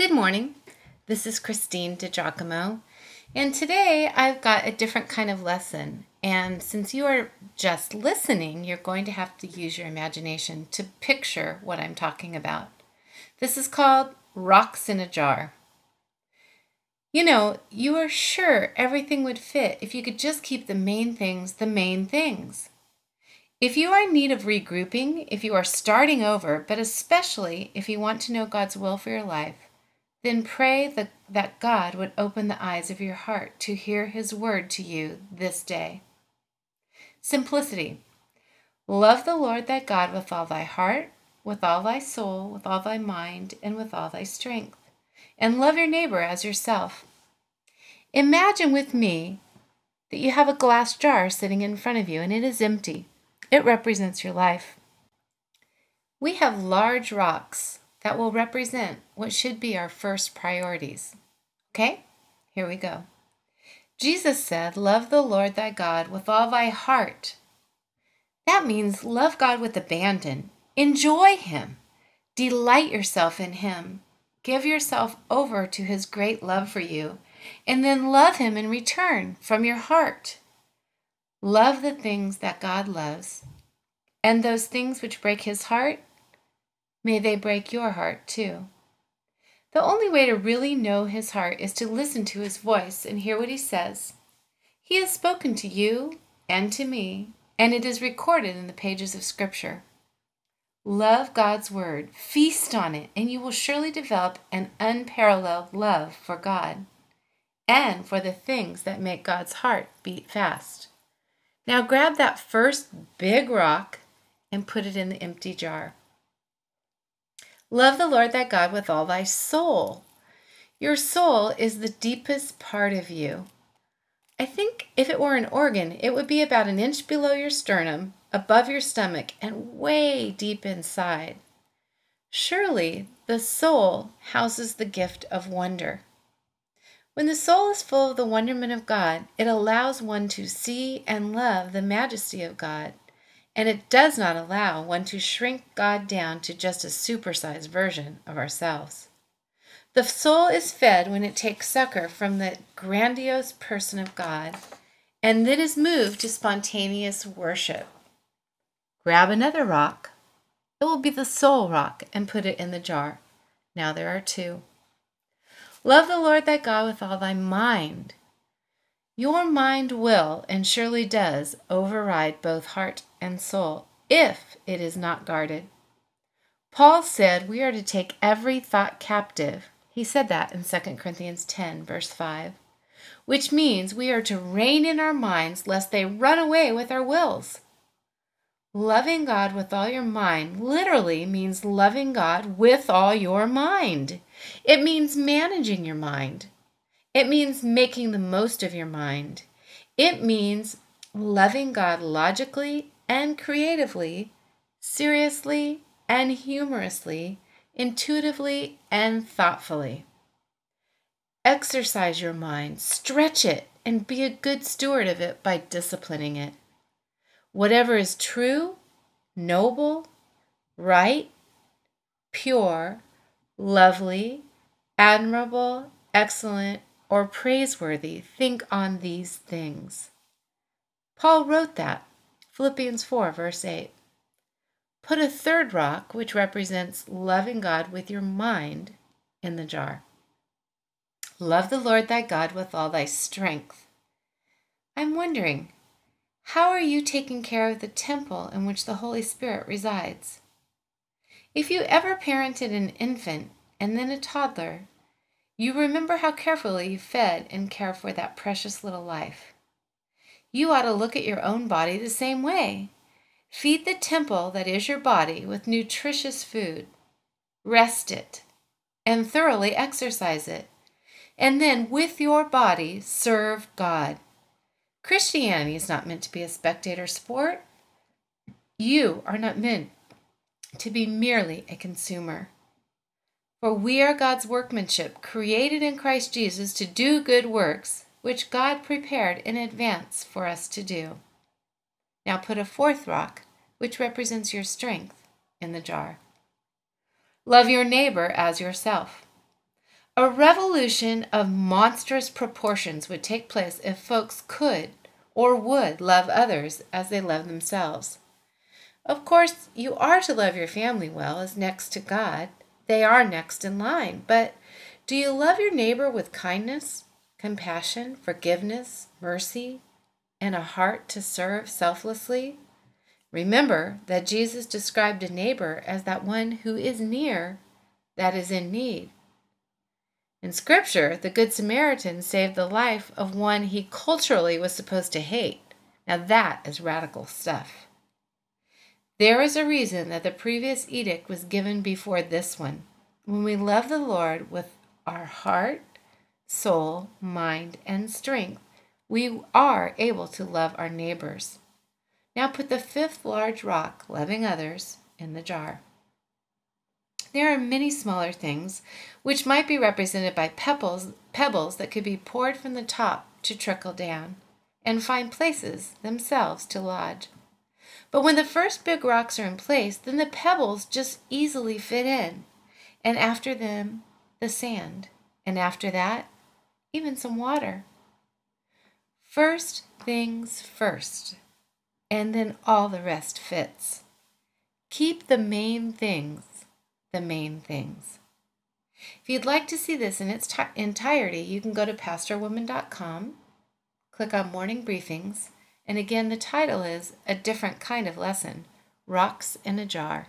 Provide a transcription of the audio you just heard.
Good morning. This is Christine DiGiacomo, and today I've got a different kind of lesson. And since you are just listening, you're going to have to use your imagination to picture what I'm talking about. This is called Rocks in a Jar. You know, you are sure everything would fit if you could just keep the main things the main things. If you are in need of regrouping, if you are starting over, but especially if you want to know God's will for your life, then pray that, that God would open the eyes of your heart to hear His word to you this day. Simplicity. Love the Lord thy God with all thy heart, with all thy soul, with all thy mind, and with all thy strength. And love your neighbor as yourself. Imagine with me that you have a glass jar sitting in front of you and it is empty. It represents your life. We have large rocks that will represent what should be our first priorities. Okay, here we go. Jesus said, Love the Lord thy God with all thy heart. That means love God with abandon. Enjoy Him. Delight yourself in Him. Give yourself over to His great love for you, and then love Him in return from your heart. Love the things that God loves, and those things which break his heart, may they break your heart too. The only way to really know his heart is to listen to his voice and hear what he says. He has spoken to you and to me, and it is recorded in the pages of Scripture. Love God's Word, feast on it, and you will surely develop an unparalleled love for God and for the things that make God's heart beat fast. Now grab that first big rock and put it in the empty jar. Love the Lord thy God with all thy soul. Your soul is the deepest part of you. I think if it were an organ, it would be about an inch below your sternum, above your stomach, and way deep inside. Surely the soul houses the gift of wonder. When the soul is full of the wonderment of God, it allows one to see and love the majesty of God, and it does not allow one to shrink God down to just a supersized version of ourselves. The soul is fed when it takes succor from the grandiose person of God, and then is moved to spontaneous worship. Grab another rock. It will be the soul rock and put it in the jar. Now there are two. Love the Lord thy God with all thy mind. Your mind will, and surely does, override both heart and soul if it is not guarded. Paul said we are to take every thought captive. He said that in 2 Corinthians 10, verse 5, which means we are to rein in our minds lest they run away with our wills. Loving God with all your mind literally means loving God with all your mind. It means managing your mind. It means making the most of your mind. It means loving God logically and creatively, seriously and humorously, intuitively and thoughtfully. Exercise your mind, stretch it, and be a good steward of it by disciplining it. Whatever is true, noble, right, pure, lovely, admirable, excellent, or praiseworthy, think on these things. Paul wrote that, Philippians 4, verse 8. Put a third rock, which represents loving God with your mind, in the jar. Love the Lord thy God with all thy strength. I'm wondering, how are you taking care of the temple in which the Holy Spirit resides? If you ever parented an infant and then a toddler, you remember how carefully you fed and cared for that precious little life. You ought to look at your own body the same way. Feed the temple that is your body with nutritious food. Rest it and thoroughly exercise it. And then, with your body, serve God. Christianity is not meant to be a spectator sport. You are not meant to be merely a consumer. For we are God's workmanship, created in Christ Jesus to do good works, which God prepared in advance for us to do. Now put a fourth rock, which represents your strength, in the jar. Love your neighbor as yourself. A revolution of monstrous proportions would take place if folks could or would love others as they love themselves. Of course, you are to love your family well as next to God. They are next in line. But do you love your neighbor with kindness, compassion, forgiveness, mercy, and a heart to serve selflessly? Remember that Jesus described a neighbor as that one who is near, that is in need. In Scripture, the Good Samaritan saved the life of one he culturally was supposed to hate. Now, that is radical stuff. There is a reason that the previous edict was given before this one. When we love the Lord with our heart, soul, mind, and strength, we are able to love our neighbors. Now put the fifth large rock, loving others, in the jar. There are many smaller things, which might be represented by pebbles, pebbles that could be poured from the top to trickle down, and find places themselves to lodge. But when the first big rocks are in place, then the pebbles just easily fit in, and after them, the sand, and after that, even some water. First things first, and then all the rest fits. Keep the main things the main things. If you'd like to see this in its t- entirety, you can go to pastorwoman.com, click on Morning Briefings, and again, the title is A Different Kind of Lesson Rocks in a Jar.